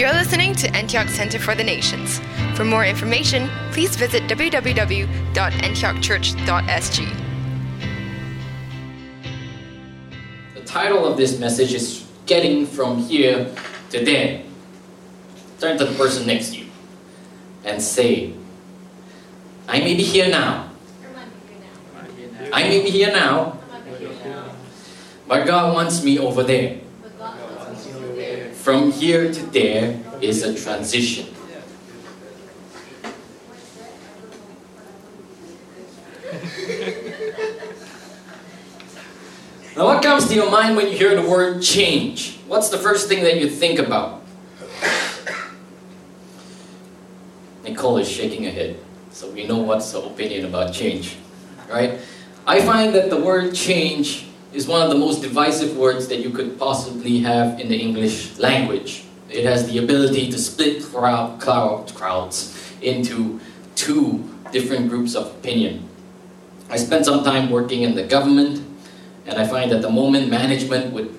You're listening to Antioch Center for the Nations. For more information, please visit www.antiochchurch.sg. The title of this message is Getting From Here to There. Turn to the person next to you and say, I may be here now. I may be here now, but God wants me over there. From here to there is a transition. Now, what comes to your mind when you hear the word change? What's the first thing that you think about? Nicole is shaking her head, so we know what's her opinion about change, right? I find that the word change is one of the most divisive words that you could possibly have in the English language. It has the ability to split crowd, crowd, crowds into two different groups of opinion. I spent some time working in the government, and I find that the moment management would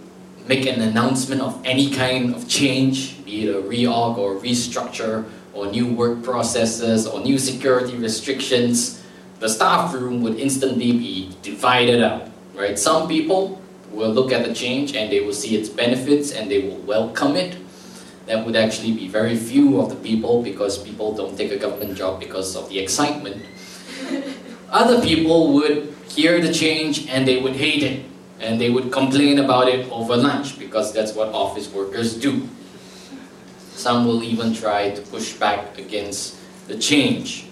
make an announcement of any kind of change, be it a reorg or restructure, or new work processes, or new security restrictions, the staff room would instantly be divided up right? Some people will look at the change and they will see its benefits and they will welcome it. That would actually be very few of the people because people don't take a government job because of the excitement. Other people would hear the change and they would hate it and they would complain about it over lunch because that's what office workers do. Some will even try to push back against the change.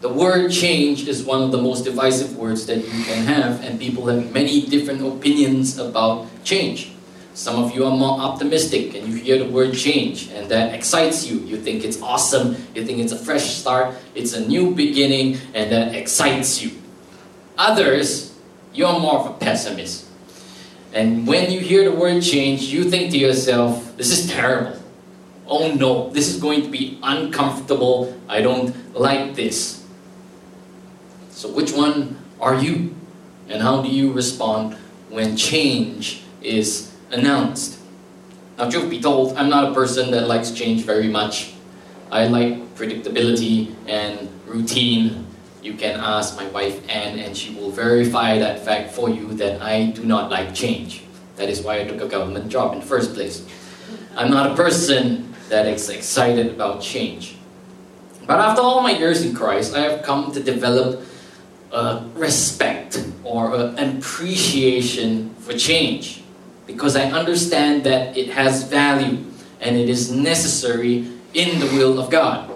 The word change is one of the most divisive words that you can have, and people have many different opinions about change. Some of you are more optimistic and you hear the word change, and that excites you. You think it's awesome, you think it's a fresh start, it's a new beginning, and that excites you. Others, you're more of a pessimist. And when you hear the word change, you think to yourself, this is terrible. Oh no, this is going to be uncomfortable. I don't like this. So, which one are you? And how do you respond when change is announced? Now, truth be told, I'm not a person that likes change very much. I like predictability and routine. You can ask my wife Anne, and she will verify that fact for you that I do not like change. That is why I took a government job in the first place. I'm not a person that is excited about change. But after all my years in Christ, I have come to develop a respect or an appreciation for change because I understand that it has value and it is necessary in the will of God.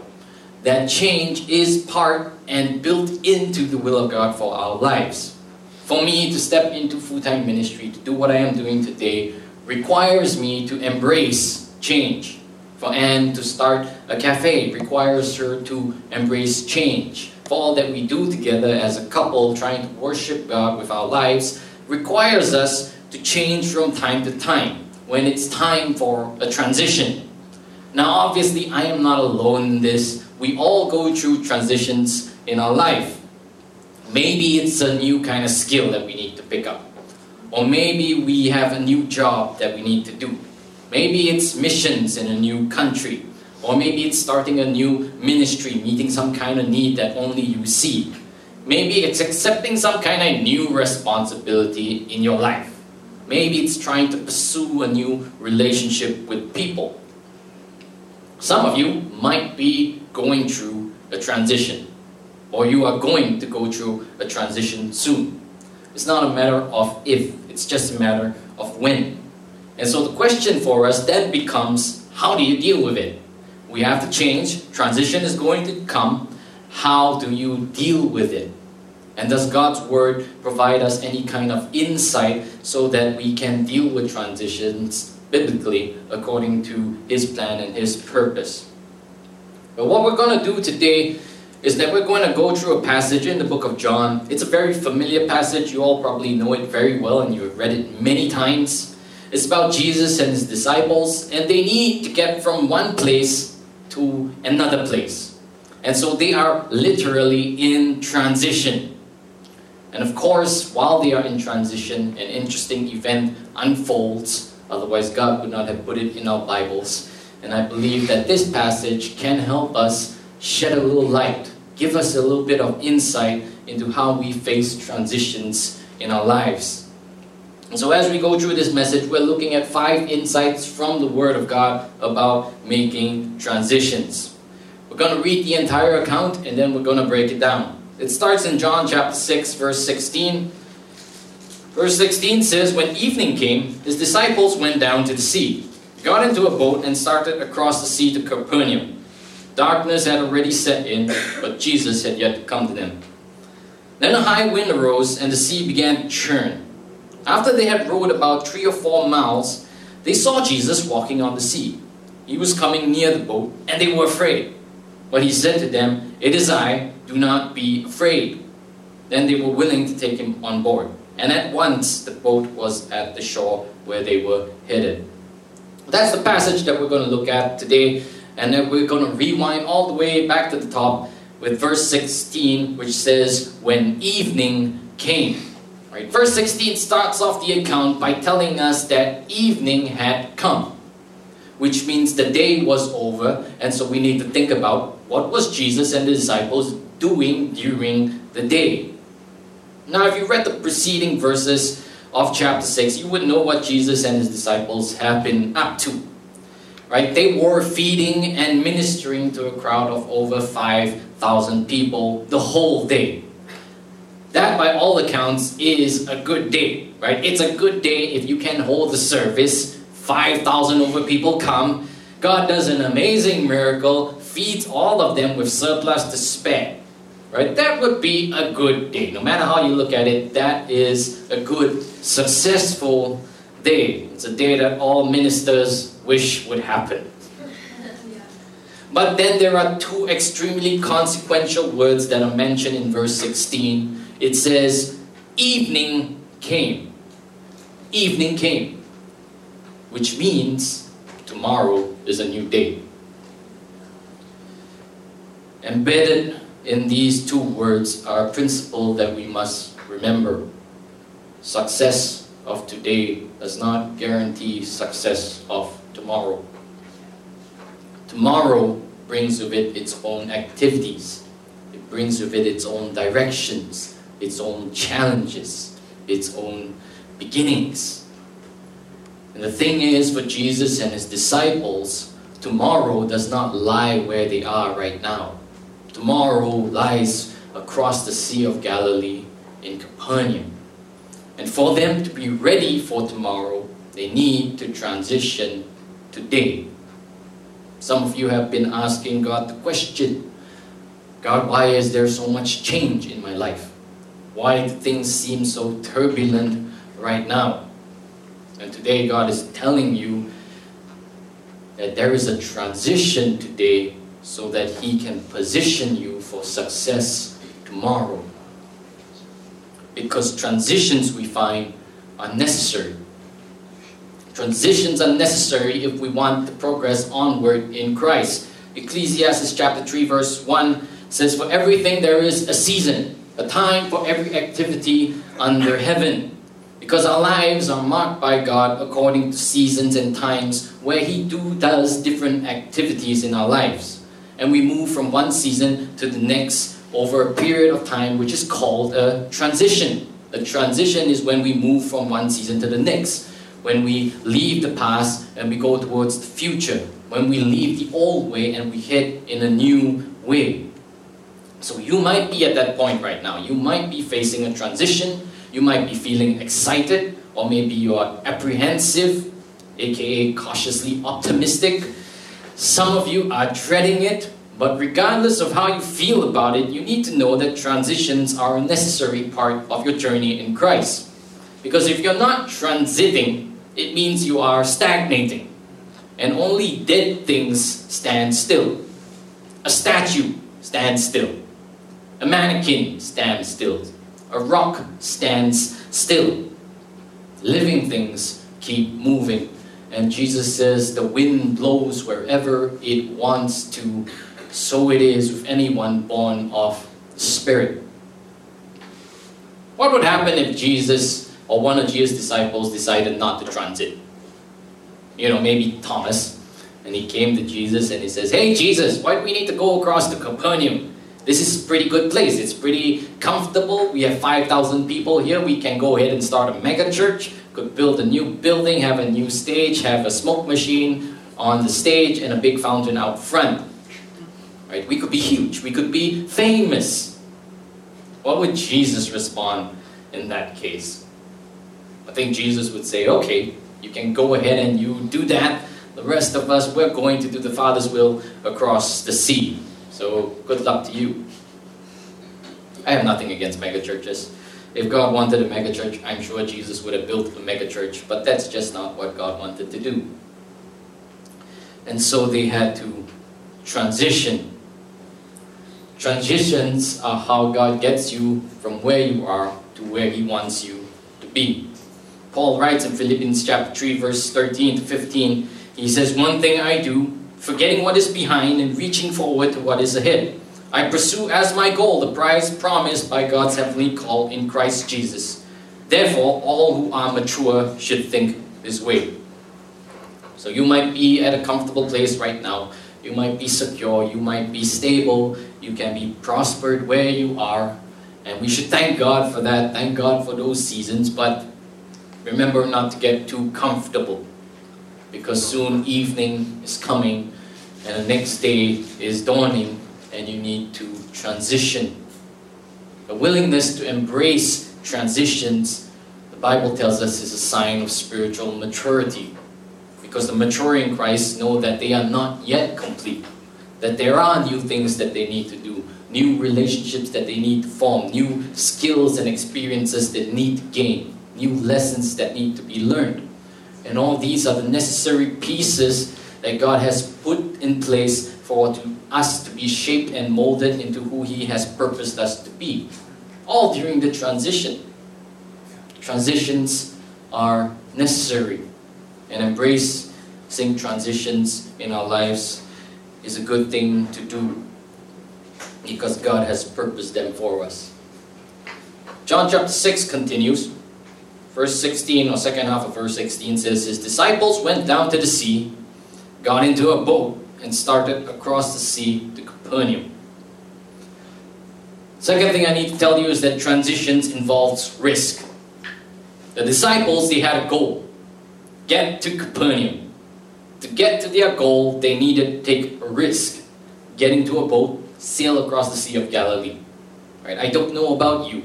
That change is part and built into the will of God for our lives. For me to step into full time ministry, to do what I am doing today, requires me to embrace change. For Anne to start a cafe requires her to embrace change all that we do together as a couple trying to worship God with our lives requires us to change from time to time when it's time for a transition. Now, obviously, I am not alone in this. We all go through transitions in our life. Maybe it's a new kind of skill that we need to pick up. Or maybe we have a new job that we need to do. Maybe it's missions in a new country. Or maybe it's starting a new ministry, meeting some kind of need that only you see. Maybe it's accepting some kind of new responsibility in your life. Maybe it's trying to pursue a new relationship with people. Some of you might be going through a transition, or you are going to go through a transition soon. It's not a matter of if, it's just a matter of when. And so the question for us then becomes how do you deal with it? We have to change. Transition is going to come. How do you deal with it? And does God's Word provide us any kind of insight so that we can deal with transitions biblically according to His plan and His purpose? But what we're going to do today is that we're going to go through a passage in the book of John. It's a very familiar passage. You all probably know it very well and you've read it many times. It's about Jesus and his disciples, and they need to get from one place to another place. And so they are literally in transition. And of course, while they are in transition, an interesting event unfolds. Otherwise, God would not have put it in our Bibles. And I believe that this passage can help us shed a little light, give us a little bit of insight into how we face transitions in our lives. And so, as we go through this message, we're looking at five insights from the Word of God about making transitions. We're going to read the entire account and then we're going to break it down. It starts in John chapter 6, verse 16. Verse 16 says, When evening came, his disciples went down to the sea, got into a boat, and started across the sea to Capernaum. Darkness had already set in, but Jesus had yet to come to them. Then a high wind arose, and the sea began to churn. After they had rowed about three or four miles, they saw Jesus walking on the sea. He was coming near the boat, and they were afraid. But he said to them, It is I, do not be afraid. Then they were willing to take him on board. And at once the boat was at the shore where they were headed. That's the passage that we're going to look at today. And then we're going to rewind all the way back to the top with verse 16, which says, When evening came. Right? Verse 16 starts off the account by telling us that evening had come, which means the day was over, and so we need to think about what was Jesus and the disciples doing during the day. Now, if you read the preceding verses of chapter 6, you would know what Jesus and his disciples have been up to. Right? They were feeding and ministering to a crowd of over 5,000 people the whole day. That, by all accounts, is a good day, right? It's a good day if you can hold the service. 5,000 over people come. God does an amazing miracle, feeds all of them with surplus to spare. Right? That would be a good day. No matter how you look at it, that is a good, successful day. It's a day that all ministers wish would happen. But then there are two extremely consequential words that are mentioned in verse 16. It says, Evening came. Evening came. Which means tomorrow is a new day. Embedded in these two words are a principle that we must remember. Success of today does not guarantee success of tomorrow. Tomorrow brings with it its own activities, it brings with it its own directions, its own challenges, its own beginnings. And the thing is, for Jesus and his disciples, tomorrow does not lie where they are right now. Tomorrow lies across the Sea of Galilee in Capernaum. And for them to be ready for tomorrow, they need to transition today. Some of you have been asking God the question God, why is there so much change in my life? Why things seem so turbulent right now? And today, God is telling you that there is a transition today so that He can position you for success tomorrow. Because transitions, we find, are necessary. Transitions are necessary if we want to progress onward in Christ. Ecclesiastes chapter 3, verse 1 says, For everything there is a season, a time for every activity under heaven. Because our lives are marked by God according to seasons and times where He do does different activities in our lives. And we move from one season to the next over a period of time which is called a transition. A transition is when we move from one season to the next when we leave the past and we go towards the future, when we leave the old way and we head in a new way. So you might be at that point right now. You might be facing a transition, you might be feeling excited, or maybe you are apprehensive, aka cautiously optimistic. Some of you are dreading it, but regardless of how you feel about it, you need to know that transitions are a necessary part of your journey in Christ. Because if you're not transiting, it means you are stagnating. And only dead things stand still. A statue stands still. A mannequin stands still. A rock stands still. Living things keep moving. And Jesus says the wind blows wherever it wants to. So it is with anyone born of Spirit. What would happen if Jesus or one of Jesus' disciples decided not to transit. You know, maybe Thomas. And he came to Jesus and he says, Hey Jesus, why do we need to go across to Capernaum? This is a pretty good place. It's pretty comfortable. We have 5,000 people here. We can go ahead and start a mega church. Could build a new building, have a new stage, have a smoke machine on the stage, and a big fountain out front. Right? We could be huge. We could be famous. What would Jesus respond in that case? I think Jesus would say, okay, you can go ahead and you do that. The rest of us, we're going to do the Father's will across the sea. So good luck to you. I have nothing against megachurches. If God wanted a megachurch, I'm sure Jesus would have built a megachurch, but that's just not what God wanted to do. And so they had to transition. Transitions are how God gets you from where you are to where He wants you to be. Paul writes in Philippians chapter 3, verse 13 to 15, he says, One thing I do, forgetting what is behind and reaching forward to what is ahead. I pursue as my goal the prize promised by God's heavenly call in Christ Jesus. Therefore, all who are mature should think this way. So you might be at a comfortable place right now. You might be secure. You might be stable. You can be prospered where you are. And we should thank God for that. Thank God for those seasons. But remember not to get too comfortable because soon evening is coming and the next day is dawning and you need to transition. A willingness to embrace transitions, the Bible tells us, is a sign of spiritual maturity. Because the mature in Christ know that they are not yet complete, that there are new things that they need to do, new relationships that they need to form, new skills and experiences that need to gain, new lessons that need to be learned. And all these are the necessary pieces that God has put in place for to, us to be shaped and molded into who He has purposed us to be. All during the transition. Transitions are necessary, and embracing transitions in our lives is a good thing to do because God has purposed them for us. John chapter 6 continues. Verse 16, or second half of verse 16 says, His disciples went down to the sea, got into a boat, and started across the sea to Capernaum. Second thing I need to tell you is that transitions involves risk. The disciples, they had a goal. Get to Capernaum. To get to their goal, they needed to take a risk. Get into a boat, sail across the Sea of Galilee. Right? I don't know about you,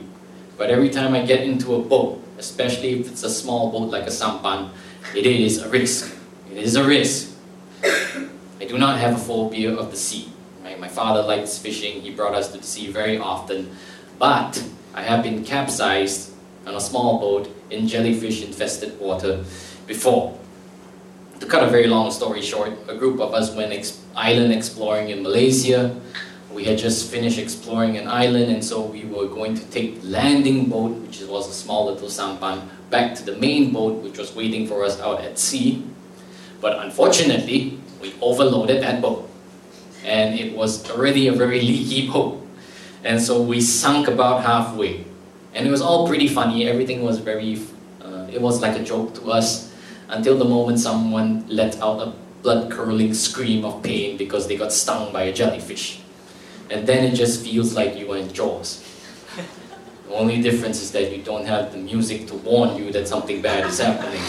but every time I get into a boat, especially if it's a small boat like a sampan, it is a risk. It is a risk. I do not have a phobia of the sea. Right? My father likes fishing, he brought us to the sea very often, but I have been capsized on a small boat in jellyfish infested water before. To cut a very long story short, a group of us went ex- island exploring in Malaysia. We had just finished exploring an island, and so we were going to take the landing boat, which was a small little sampan, back to the main boat, which was waiting for us out at sea. But unfortunately, we overloaded that boat, and it was already a very leaky boat, and so we sunk about halfway. And it was all pretty funny. Everything was very, uh, it was like a joke to us, until the moment someone let out a blood curdling scream of pain because they got stung by a jellyfish and then it just feels like you are in Jaws. The only difference is that you don't have the music to warn you that something bad is happening.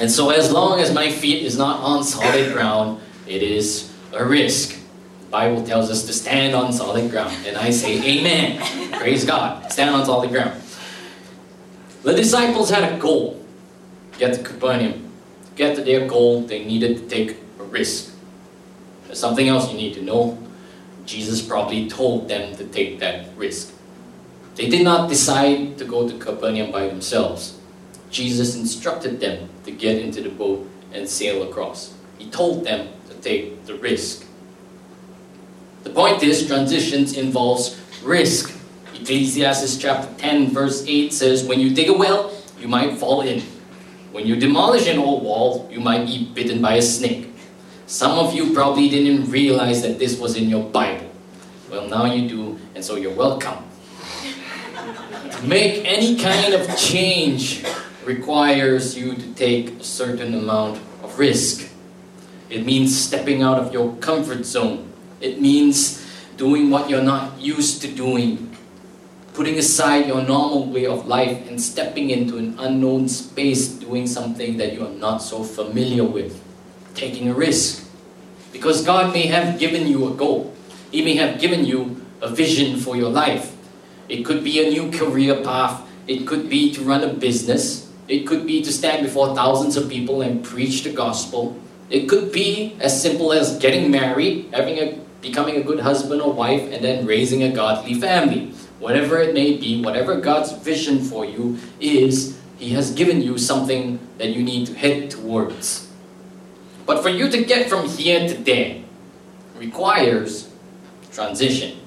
And so, as long as my feet is not on solid ground, it is a risk. The Bible tells us to stand on solid ground, and I say, Amen. Praise God. Stand on solid ground. The disciples had a goal: get to Capernaum. To get to their goal, they needed to take a risk. There's something else you need to know. Jesus probably told them to take that risk. They did not decide to go to Capernaum by themselves. Jesus instructed them to get into the boat and sail across. He told them to take the risk. The point is, transitions involves risk. Ecclesiastes chapter 10, verse 8 says, When you dig a well, you might fall in. When you demolish an old wall, you might be bitten by a snake. Some of you probably didn't realize that this was in your Bible. Now you do, and so you're welcome. to make any kind of change requires you to take a certain amount of risk. It means stepping out of your comfort zone. It means doing what you're not used to doing. Putting aside your normal way of life and stepping into an unknown space, doing something that you are not so familiar with. Taking a risk. Because God may have given you a goal. He may have given you a vision for your life. It could be a new career path. It could be to run a business. It could be to stand before thousands of people and preach the gospel. It could be as simple as getting married, having a, becoming a good husband or wife, and then raising a godly family. Whatever it may be, whatever God's vision for you is, He has given you something that you need to head towards. But for you to get from here to there requires transition,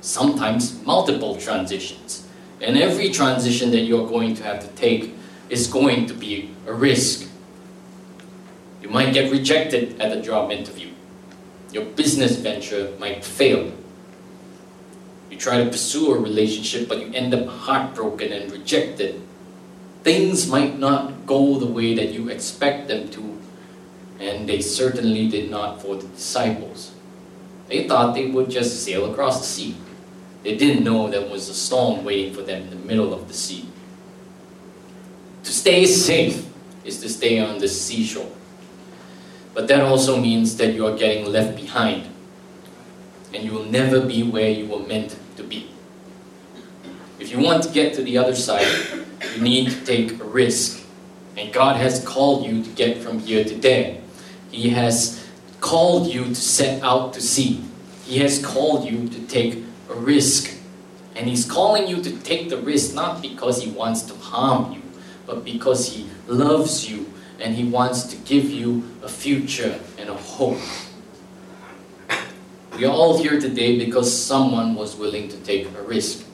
sometimes multiple transitions. And every transition that you're going to have to take is going to be a risk. You might get rejected at a job interview. Your business venture might fail. You try to pursue a relationship, but you end up heartbroken and rejected. Things might not go the way that you expect them to, and they certainly did not for the disciples. They thought they would just sail across the sea. They didn't know there was a storm waiting for them in the middle of the sea. To stay safe is to stay on the seashore. But that also means that you are getting left behind. And you will never be where you were meant to be. If you want to get to the other side, you need to take a risk. And God has called you to get from here to there. He has called you to set out to sea. He has called you to take a risk. And He's calling you to take the risk not because He wants to harm you, but because He loves you and He wants to give you a future and a hope. We are all here today because someone was willing to take a risk.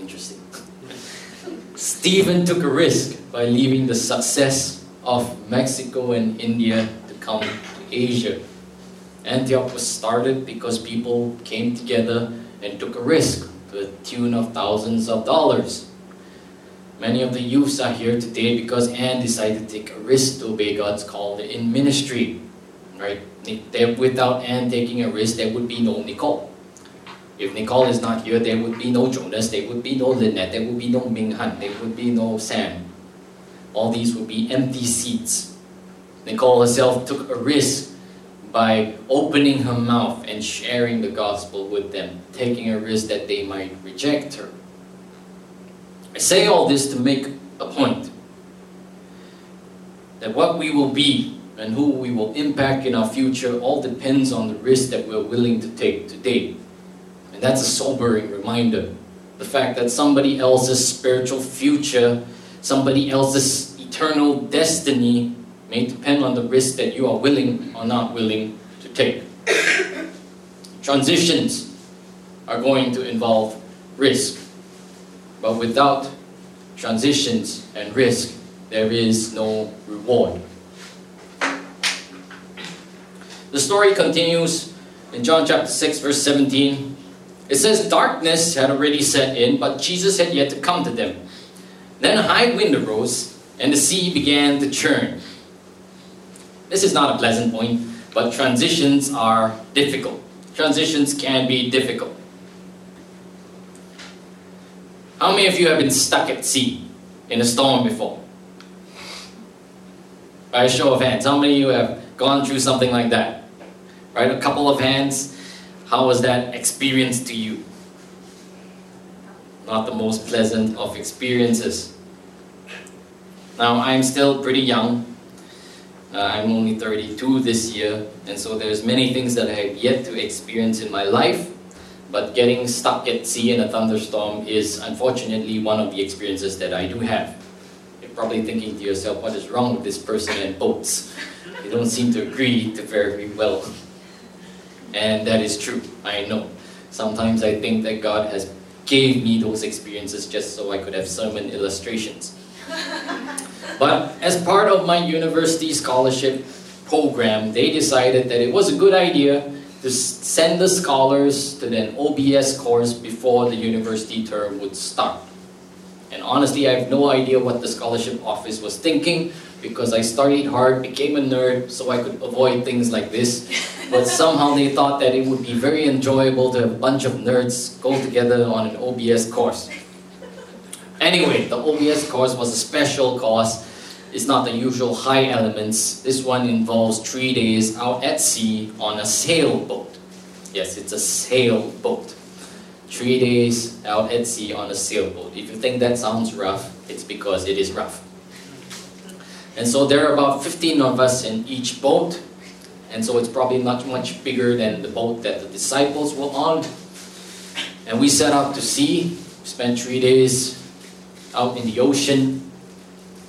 Interesting. Stephen took a risk by leaving the success of Mexico and India to come to Asia. Antioch was started because people came together and took a risk to the tune of thousands of dollars. Many of the youths are here today because Anne decided to take a risk to obey God's call in ministry. Right? Without Anne taking a risk, there would be no Nicole. If Nicole is not here, there would be no Jonas, there would be no Lynette, there would be no Ming Han, there would be no Sam. All these would be empty seats. Nicole herself took a risk by opening her mouth and sharing the gospel with them, taking a risk that they might reject her. I say all this to make a point that what we will be and who we will impact in our future all depends on the risk that we're willing to take today. And that's a sobering reminder. The fact that somebody else's spiritual future, somebody else's eternal destiny may depend on the risk that you are willing or not willing to take. Transitions are going to involve risk. But without transitions and risk, there is no reward. The story continues in John chapter 6, verse 17. It says, Darkness had already set in, but Jesus had yet to come to them. Then a high wind arose, and the sea began to churn. This is not a pleasant point, but transitions are difficult. Transitions can be difficult. How many of you have been stuck at sea in a storm before? By a show of hands, how many of you have gone through something like that? Right, a couple of hands. How was that experience to you? Not the most pleasant of experiences. Now, I'm still pretty young. Uh, I'm only 32 this year, and so there's many things that I have yet to experience in my life. But getting stuck at sea in a thunderstorm is unfortunately one of the experiences that I do have. You're probably thinking to yourself, what is wrong with this person and boats? They don't seem to agree to very well. And that is true, I know. Sometimes I think that God has gave me those experiences just so I could have sermon illustrations. but as part of my university scholarship program, they decided that it was a good idea to send the scholars to an OBS course before the university term would start. And honestly, I have no idea what the scholarship office was thinking because I studied hard, became a nerd, so I could avoid things like this. But somehow they thought that it would be very enjoyable to have a bunch of nerds go together on an OBS course. Anyway, the OBS course was a special course. It's not the usual high elements. This one involves three days out at sea on a sailboat. Yes, it's a sailboat. Three days out at sea on a sailboat. If you think that sounds rough, it's because it is rough. And so there are about 15 of us in each boat. And so it's probably not much bigger than the boat that the disciples were on. And we set out to sea, spent three days out in the ocean.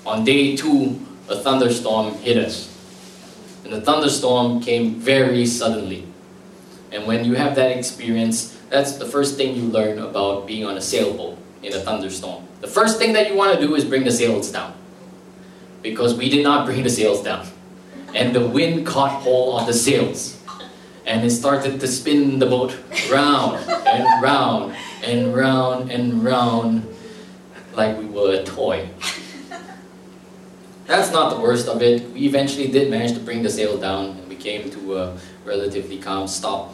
On day two, a thunderstorm hit us. And the thunderstorm came very suddenly. And when you have that experience, that's the first thing you learn about being on a sailboat in a thunderstorm. The first thing that you want to do is bring the sails down because we did not bring the sails down. And the wind caught hold of the sails. And it started to spin the boat round and round and round and round like we were a toy. That's not the worst of it. We eventually did manage to bring the sail down and we came to a relatively calm stop.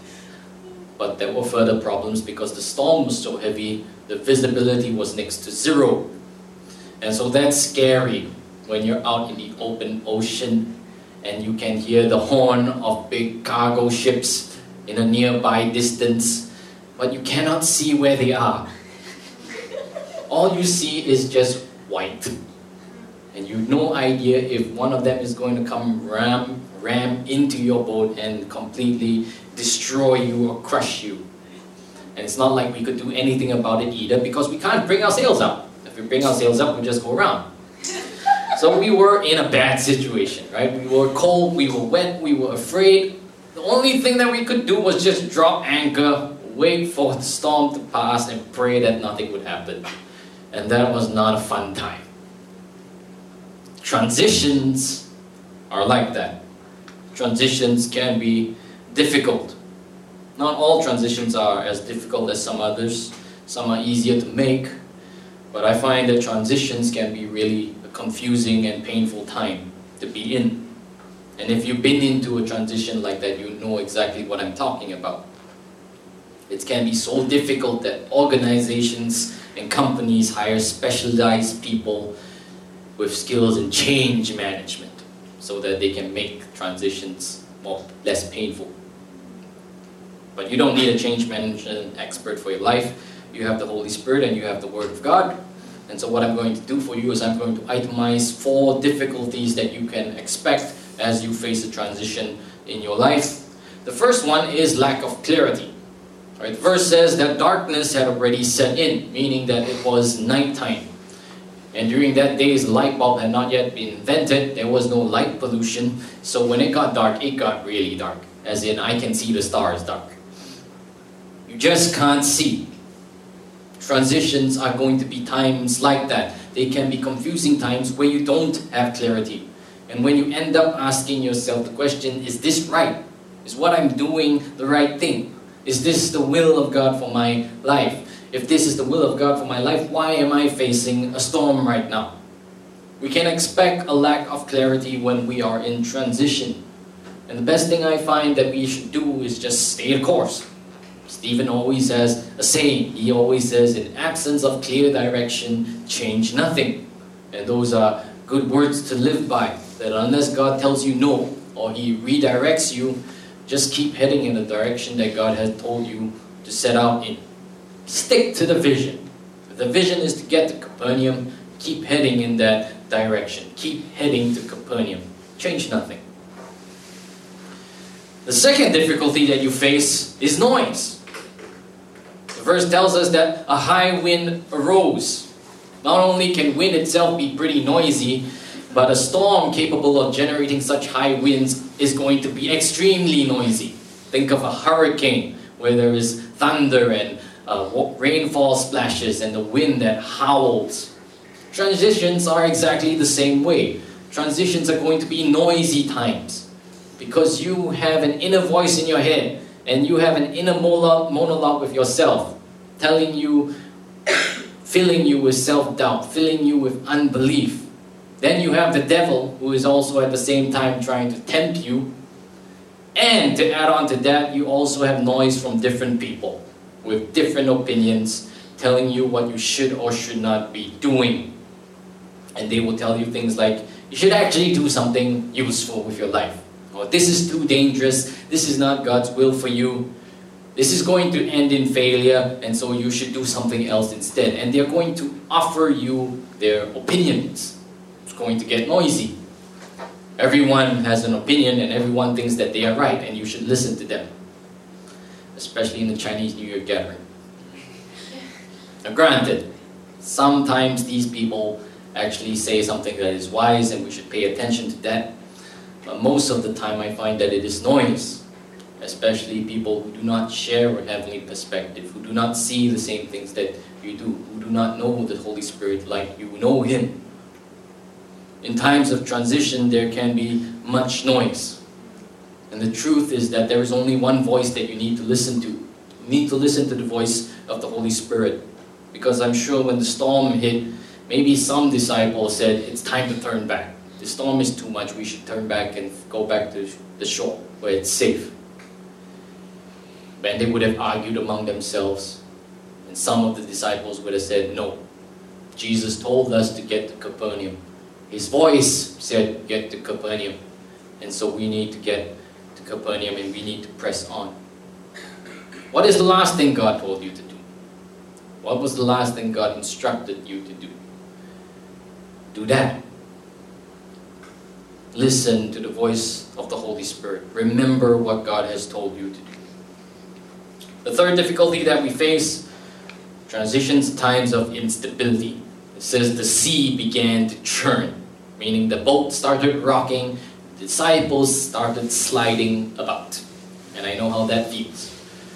But there were further problems because the storm was so heavy, the visibility was next to zero. And so that's scary when you're out in the open ocean and you can hear the horn of big cargo ships in a nearby distance, but you cannot see where they are. All you see is just white. And you have no idea if one of them is going to come ram, ram into your boat and completely destroy you or crush you. And it's not like we could do anything about it either because we can't bring our sails up. If we bring our sails up, we just go around. So we were in a bad situation, right? We were cold, we were wet, we were afraid. The only thing that we could do was just drop anchor, wait for the storm to pass, and pray that nothing would happen. And that was not a fun time. Transitions are like that. Transitions can be difficult. Not all transitions are as difficult as some others. Some are easier to make, but I find that transitions can be really confusing and painful time to be in. And if you've been into a transition like that, you know exactly what I'm talking about. It can be so difficult that organizations and companies hire specialized people with skills in change management so that they can make transitions more less painful. But you don't need a change management expert for your life. You have the Holy Spirit and you have the Word of God and so what I'm going to do for you is I'm going to itemize four difficulties that you can expect as you face a transition in your life. The first one is lack of clarity. Right? Verse says that darkness had already set in, meaning that it was nighttime. And during that days, light bulb had not yet been invented. There was no light pollution. So when it got dark, it got really dark. As in, I can see the stars dark. You just can't see. Transitions are going to be times like that. They can be confusing times where you don't have clarity. And when you end up asking yourself the question, is this right? Is what I'm doing the right thing? Is this the will of God for my life? If this is the will of God for my life, why am I facing a storm right now? We can expect a lack of clarity when we are in transition. And the best thing I find that we should do is just stay the course. Stephen always has a saying. He always says, in absence of clear direction, change nothing. And those are good words to live by. That unless God tells you no, or He redirects you, just keep heading in the direction that God has told you to set out in. Stick to the vision. If the vision is to get to Capernaum, keep heading in that direction. Keep heading to Capernaum. Change nothing. The second difficulty that you face is noise The verse tells us that a high wind arose. Not only can wind itself be pretty noisy, but a storm capable of generating such high winds is going to be extremely noisy. Think of a hurricane where there is thunder and uh, rainfall splashes and the wind that howls. Transitions are exactly the same way. Transitions are going to be noisy times because you have an inner voice in your head and you have an inner monologue with yourself telling you filling you with self doubt, filling you with unbelief. Then you have the devil, who is also at the same time trying to tempt you. And to add on to that, you also have noise from different people with different opinions telling you what you should or should not be doing. And they will tell you things like, you should actually do something useful with your life. This is too dangerous, this is not God's will for you. This is going to end in failure, and so you should do something else instead. And they're going to offer you their opinions. It's going to get noisy. Everyone has an opinion, and everyone thinks that they are right, and you should listen to them. Especially in the Chinese New Year gathering. Now, granted, sometimes these people actually say something that is wise, and we should pay attention to that. But most of the time, I find that it is noise especially people who do not share a heavenly perspective, who do not see the same things that you do, who do not know the Holy Spirit like you know Him. In times of transition, there can be much noise. And the truth is that there is only one voice that you need to listen to. You need to listen to the voice of the Holy Spirit. Because I'm sure when the storm hit, maybe some disciples said, It's time to turn back. The storm is too much, we should turn back and go back to the shore where it's safe. And they would have argued among themselves. And some of the disciples would have said, No. Jesus told us to get to Capernaum. His voice said, Get to Capernaum. And so we need to get to Capernaum and we need to press on. What is the last thing God told you to do? What was the last thing God instructed you to do? Do that. Listen to the voice of the Holy Spirit. Remember what God has told you to do. The third difficulty that we face transitions times of instability. It says the sea began to churn, meaning the boat started rocking, the disciples started sliding about. And I know how that feels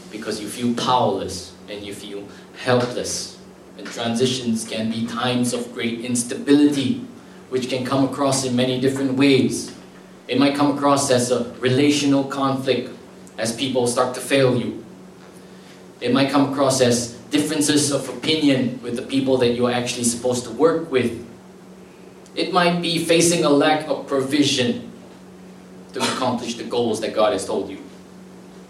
because you feel powerless and you feel helpless. And transitions can be times of great instability, which can come across in many different ways. It might come across as a relational conflict as people start to fail you it might come across as differences of opinion with the people that you're actually supposed to work with. It might be facing a lack of provision to accomplish the goals that God has told you.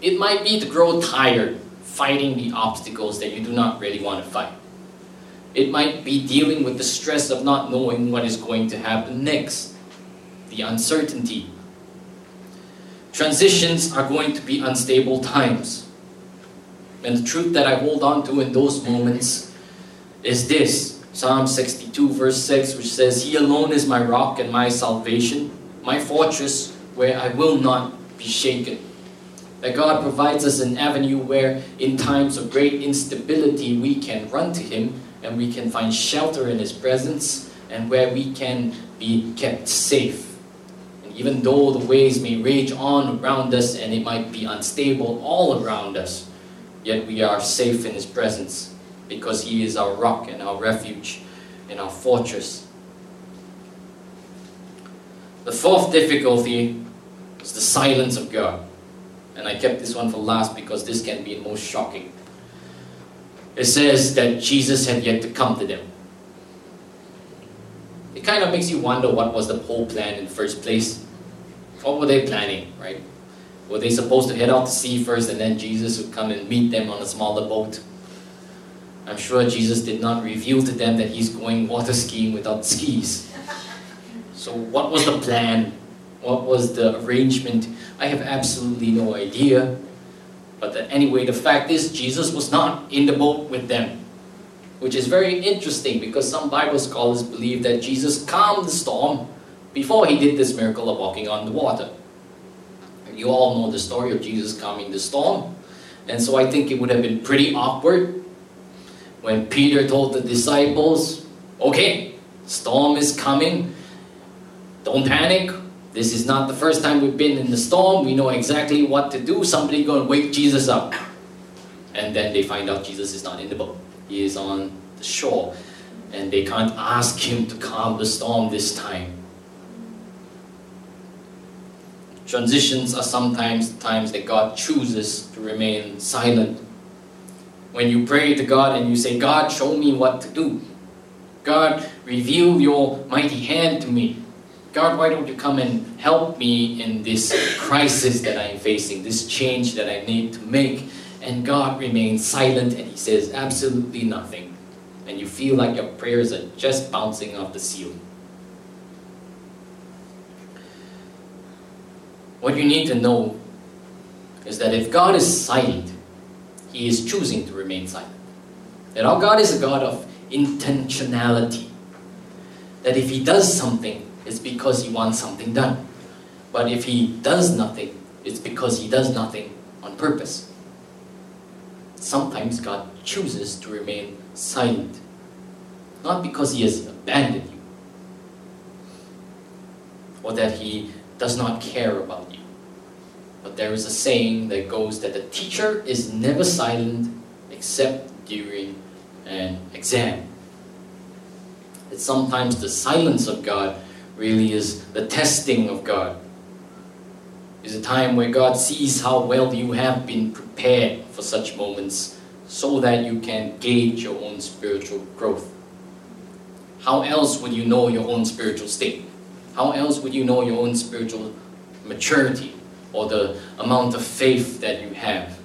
It might be to grow tired fighting the obstacles that you do not really want to fight. It might be dealing with the stress of not knowing what is going to happen next, the uncertainty. Transitions are going to be unstable times. And the truth that I hold on to in those moments is this Psalm 62, verse 6, which says, He alone is my rock and my salvation, my fortress where I will not be shaken. That God provides us an avenue where, in times of great instability, we can run to Him and we can find shelter in His presence and where we can be kept safe. And even though the waves may rage on around us and it might be unstable all around us, yet we are safe in His presence because He is our rock and our refuge and our fortress. The fourth difficulty is the silence of God. And I kept this one for last because this can be most shocking. It says that Jesus had yet to come to them. It kind of makes you wonder what was the whole plan in the first place. What were they planning, right? Were they supposed to head out to sea first and then Jesus would come and meet them on a smaller boat? I'm sure Jesus did not reveal to them that he's going water skiing without skis. So, what was the plan? What was the arrangement? I have absolutely no idea. But anyway, the fact is, Jesus was not in the boat with them, which is very interesting because some Bible scholars believe that Jesus calmed the storm before he did this miracle of walking on the water. You all know the story of Jesus calming the storm. And so I think it would have been pretty awkward when Peter told the disciples, okay, storm is coming. Don't panic. This is not the first time we've been in the storm. We know exactly what to do. Somebody going to wake Jesus up. And then they find out Jesus is not in the boat. He is on the shore. And they can't ask him to calm the storm this time. Transitions are sometimes times that God chooses to remain silent. when you pray to God and you say, God, show me what to do. God, reveal your mighty hand to me. God, why don't you come and help me in this crisis that I'm facing, this change that I need to make? And God remains silent and He says absolutely nothing. And you feel like your prayers are just bouncing off the ceiling. What you need to know is that if God is silent, He is choosing to remain silent. That our God is a God of intentionality. That if He does something, it's because He wants something done. But if He does nothing, it's because He does nothing on purpose. Sometimes God chooses to remain silent, not because He has abandoned you or that He does not care about you. But there is a saying that goes that the teacher is never silent except during an exam. That sometimes the silence of God really is the testing of God. Is a time where God sees how well you have been prepared for such moments so that you can gauge your own spiritual growth. How else would you know your own spiritual state? How else would you know your own spiritual maturity or the amount of faith that you have?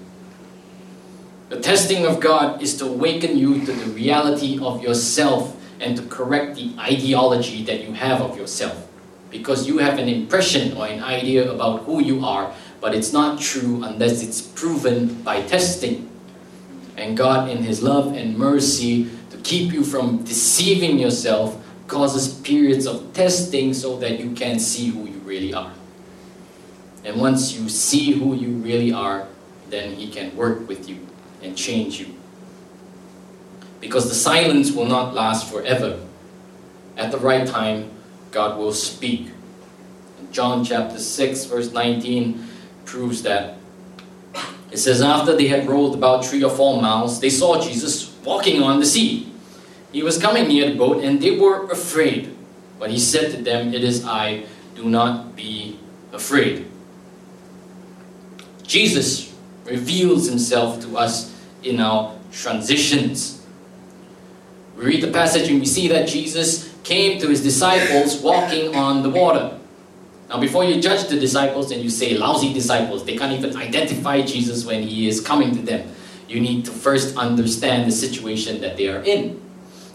The testing of God is to awaken you to the reality of yourself and to correct the ideology that you have of yourself. Because you have an impression or an idea about who you are, but it's not true unless it's proven by testing. And God, in His love and mercy, to keep you from deceiving yourself, causes periods of testing so that you can see who you really are. And once you see who you really are, then He can work with you and change you. Because the silence will not last forever. At the right time, God will speak. John chapter 6, verse 19 proves that. It says, After they had rowed about three or four miles, they saw Jesus walking on the sea. He was coming near the boat, and they were afraid. But he said to them, It is I, do not be afraid. Jesus reveals himself to us in our transitions. We read the passage and we see that Jesus came to his disciples walking on the water. Now, before you judge the disciples and you say lousy disciples, they can't even identify Jesus when he is coming to them. You need to first understand the situation that they are in.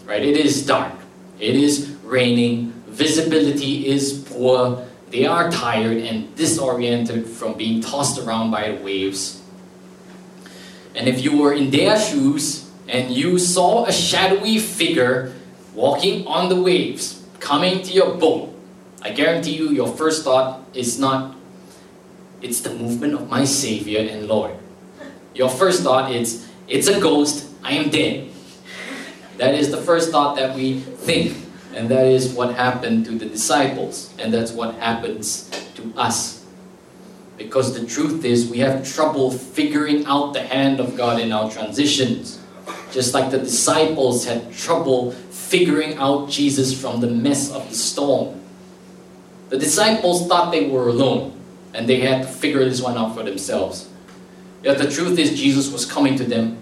Right? It is dark. It is raining. Visibility is poor. They are tired and disoriented from being tossed around by the waves. And if you were in their shoes and you saw a shadowy figure walking on the waves, coming to your boat, I guarantee you your first thought is not, it's the movement of my Savior and Lord. Your first thought is, it's a ghost, I am dead. That is the first thought that we think. And that is what happened to the disciples. And that's what happens to us. Because the truth is, we have trouble figuring out the hand of God in our transitions. Just like the disciples had trouble figuring out Jesus from the mess of the storm. The disciples thought they were alone and they had to figure this one out for themselves. Yet the truth is, Jesus was coming to them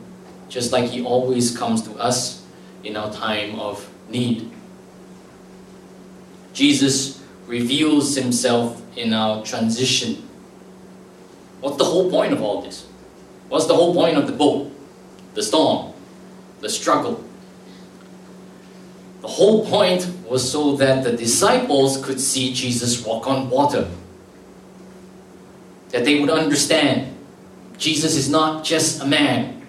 just like He always comes to us in our time of need. Jesus reveals Himself in our transition. What's the whole point of all this? What's the whole point of the boat, the storm, the struggle? The whole point was so that the disciples could see Jesus walk on water. That they would understand Jesus is not just a man,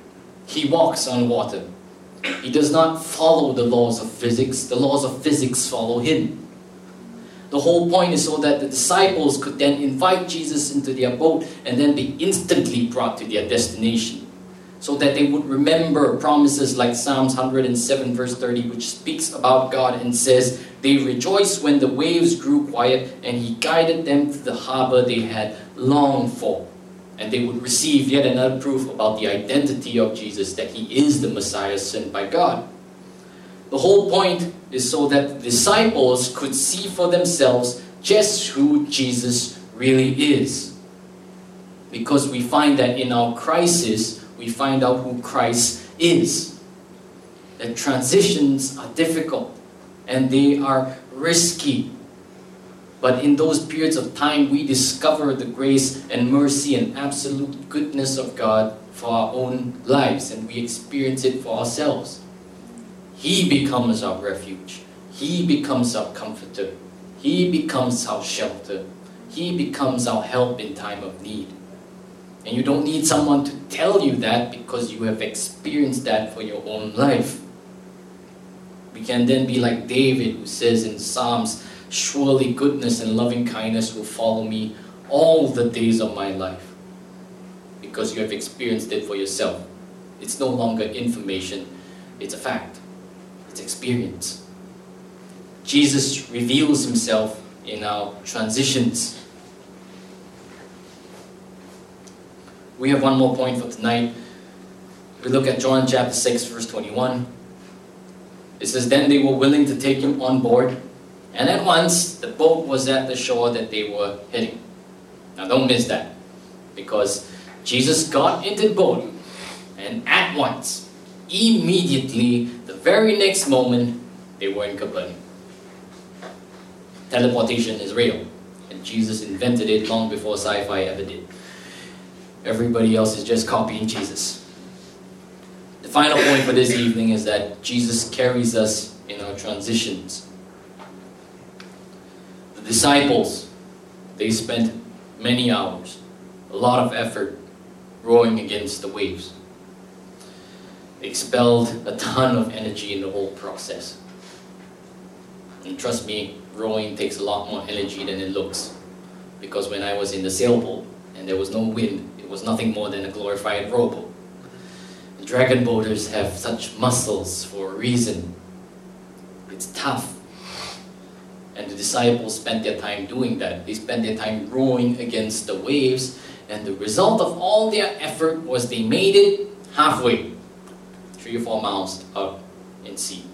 he walks on water. He does not follow the laws of physics, the laws of physics follow him. The whole point is so that the disciples could then invite Jesus into their boat and then be instantly brought to their destination. So that they would remember promises like Psalms 107, verse 30, which speaks about God and says, They rejoiced when the waves grew quiet, and He guided them to the harbor they had longed for. And they would receive yet another proof about the identity of Jesus, that He is the Messiah sent by God. The whole point is so that the disciples could see for themselves just who Jesus really is. Because we find that in our crisis, we find out who Christ is. That transitions are difficult and they are risky. But in those periods of time, we discover the grace and mercy and absolute goodness of God for our own lives, and we experience it for ourselves. He becomes our refuge, He becomes our comforter, He becomes our shelter, He becomes our help in time of need. And you don't need someone to tell you that because you have experienced that for your own life. We can then be like David, who says in Psalms, Surely goodness and loving kindness will follow me all the days of my life. Because you have experienced it for yourself. It's no longer information, it's a fact, it's experience. Jesus reveals himself in our transitions. We have one more point for tonight. We look at John chapter 6, verse 21. It says, Then they were willing to take him on board and at once, the boat was at the shore that they were heading. Now, don't miss that. Because Jesus got into the boat, and at once, immediately, the very next moment, they were in Capernaum. Teleportation is real, and Jesus invented it long before sci fi ever did. Everybody else is just copying Jesus. The final point for this evening is that Jesus carries us in our transitions The disciples, they spent many hours, a lot of effort, rowing against the waves. They expelled a ton of energy in the whole process. And trust me, rowing takes a lot more energy than it looks. Because when I was in the sailboat and there was no wind, was nothing more than a glorified rowboat. Dragon boaters have such muscles for a reason. It's tough and the disciples spent their time doing that. They spent their time rowing against the waves, and the result of all their effort was they made it halfway, three or four miles up in sea.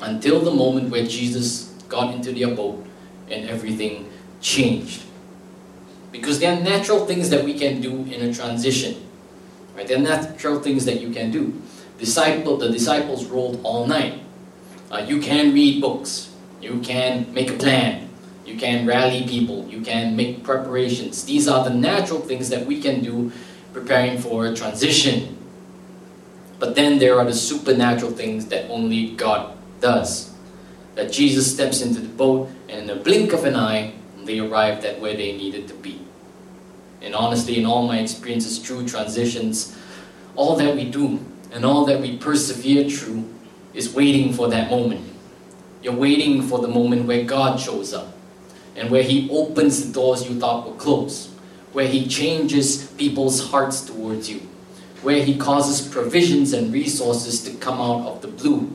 Until the moment where Jesus got into their boat and everything changed. Because there are natural things that we can do in a transition. Right? There are natural things that you can do. Disciple, the disciples rolled all night. Uh, you can read books. You can make a plan. You can rally people. You can make preparations. These are the natural things that we can do preparing for a transition. But then there are the supernatural things that only God does. That Jesus steps into the boat, and in a blink of an eye, they arrived at where they needed to be. And honestly, in all my experiences through transitions, all that we do and all that we persevere through is waiting for that moment you're waiting for the moment where God shows up and where He opens the doors you thought were closed, where He changes people's hearts towards you, where He causes provisions and resources to come out of the blue,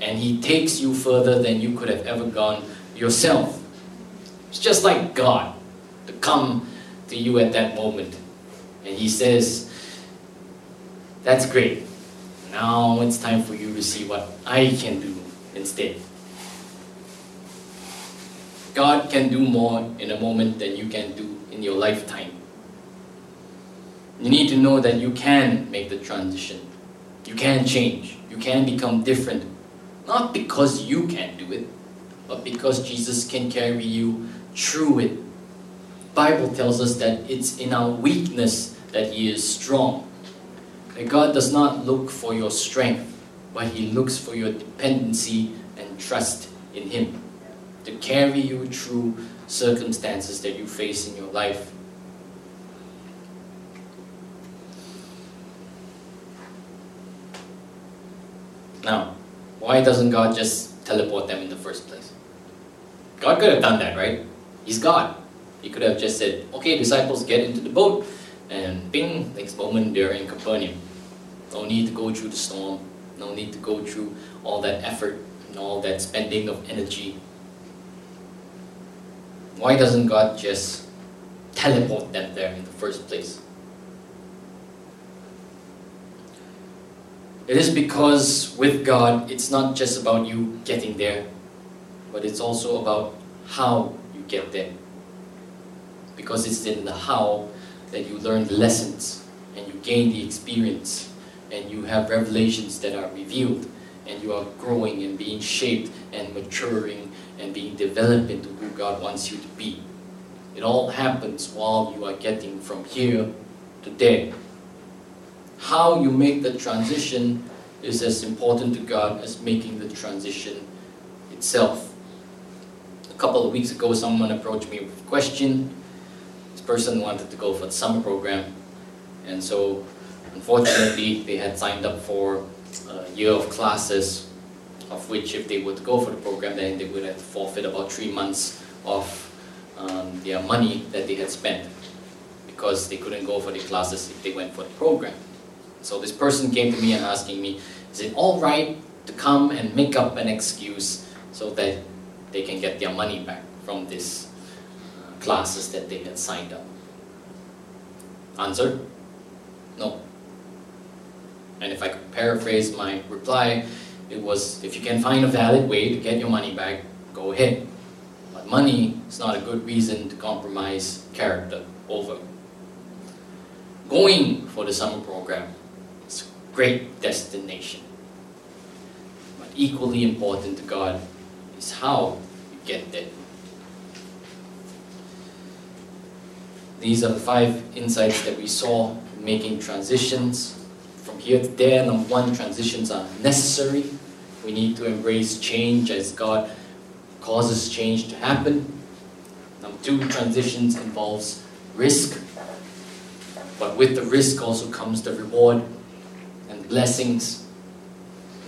and He takes you further than you could have ever gone yourself. It's just like God to come to you at that moment. And He says, That's great. Now it's time for you to see what I can do instead. God can do more in a moment than you can do in your lifetime. You need to know that you can make the transition. You can change. You can become different. Not because you can do it, but because Jesus can carry you through it. Bible tells us that it's in our weakness that he is strong. That God does not look for your strength, but he looks for your dependency and trust in him to carry you through circumstances that you face in your life. Now, why doesn't God just teleport them in the first place? God could have done that, right? He's God. He could have just said, okay, disciples, get into the boat, and bing, next moment they're in Capernaum. No need to go through the storm, no need to go through all that effort and all that spending of energy why doesn't God just teleport them there in the first place? It is because with God, it's not just about you getting there, but it's also about how get them. Because it's in the how that you learn the lessons and you gain the experience and you have revelations that are revealed and you are growing and being shaped and maturing and being developed into who God wants you to be. It all happens while you are getting from here to there. How you make the transition is as important to God as making the transition itself. A couple of weeks ago, someone approached me with a question. This person wanted to go for the summer program, and so unfortunately, they had signed up for a year of classes, of which, if they were to go for the program, then they would have to forfeit about three months of um, their money that they had spent because they couldn't go for the classes if they went for the program. So this person came to me and asking me, is it all right to come and make up an excuse so that they can get their money back from these uh, classes that they had signed up? Answer? No. And if I could paraphrase my reply, it was if you can find a valid way to get your money back, go ahead. But money is not a good reason to compromise character over. Going for the summer program is a great destination. But equally important to God is how get there. These are the five insights that we saw making transitions from here to there. Number one, transitions are necessary. We need to embrace change as God causes change to happen. Number two, transitions involves risk. But with the risk also comes the reward and blessings.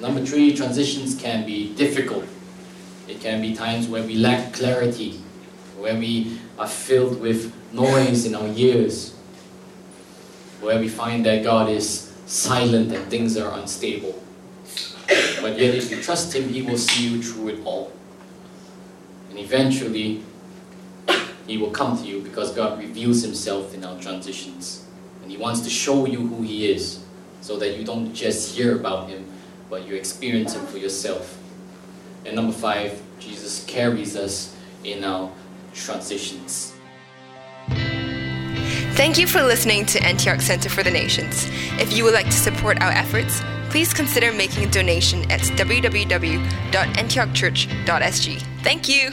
Number three, transitions can be difficult. It can be times where we lack clarity, where we are filled with noise in our ears, where we find that God is silent and things are unstable. But yet, if you trust Him, He will see you through it all. And eventually, He will come to you because God reveals Himself in our transitions. And He wants to show you who He is so that you don't just hear about Him, but you experience Him for yourself. And number five, Jesus carries us in our transitions. Thank you for listening to Antioch Center for the Nations. If you would like to support our efforts, please consider making a donation at www.antiochchurch.sg. Thank you.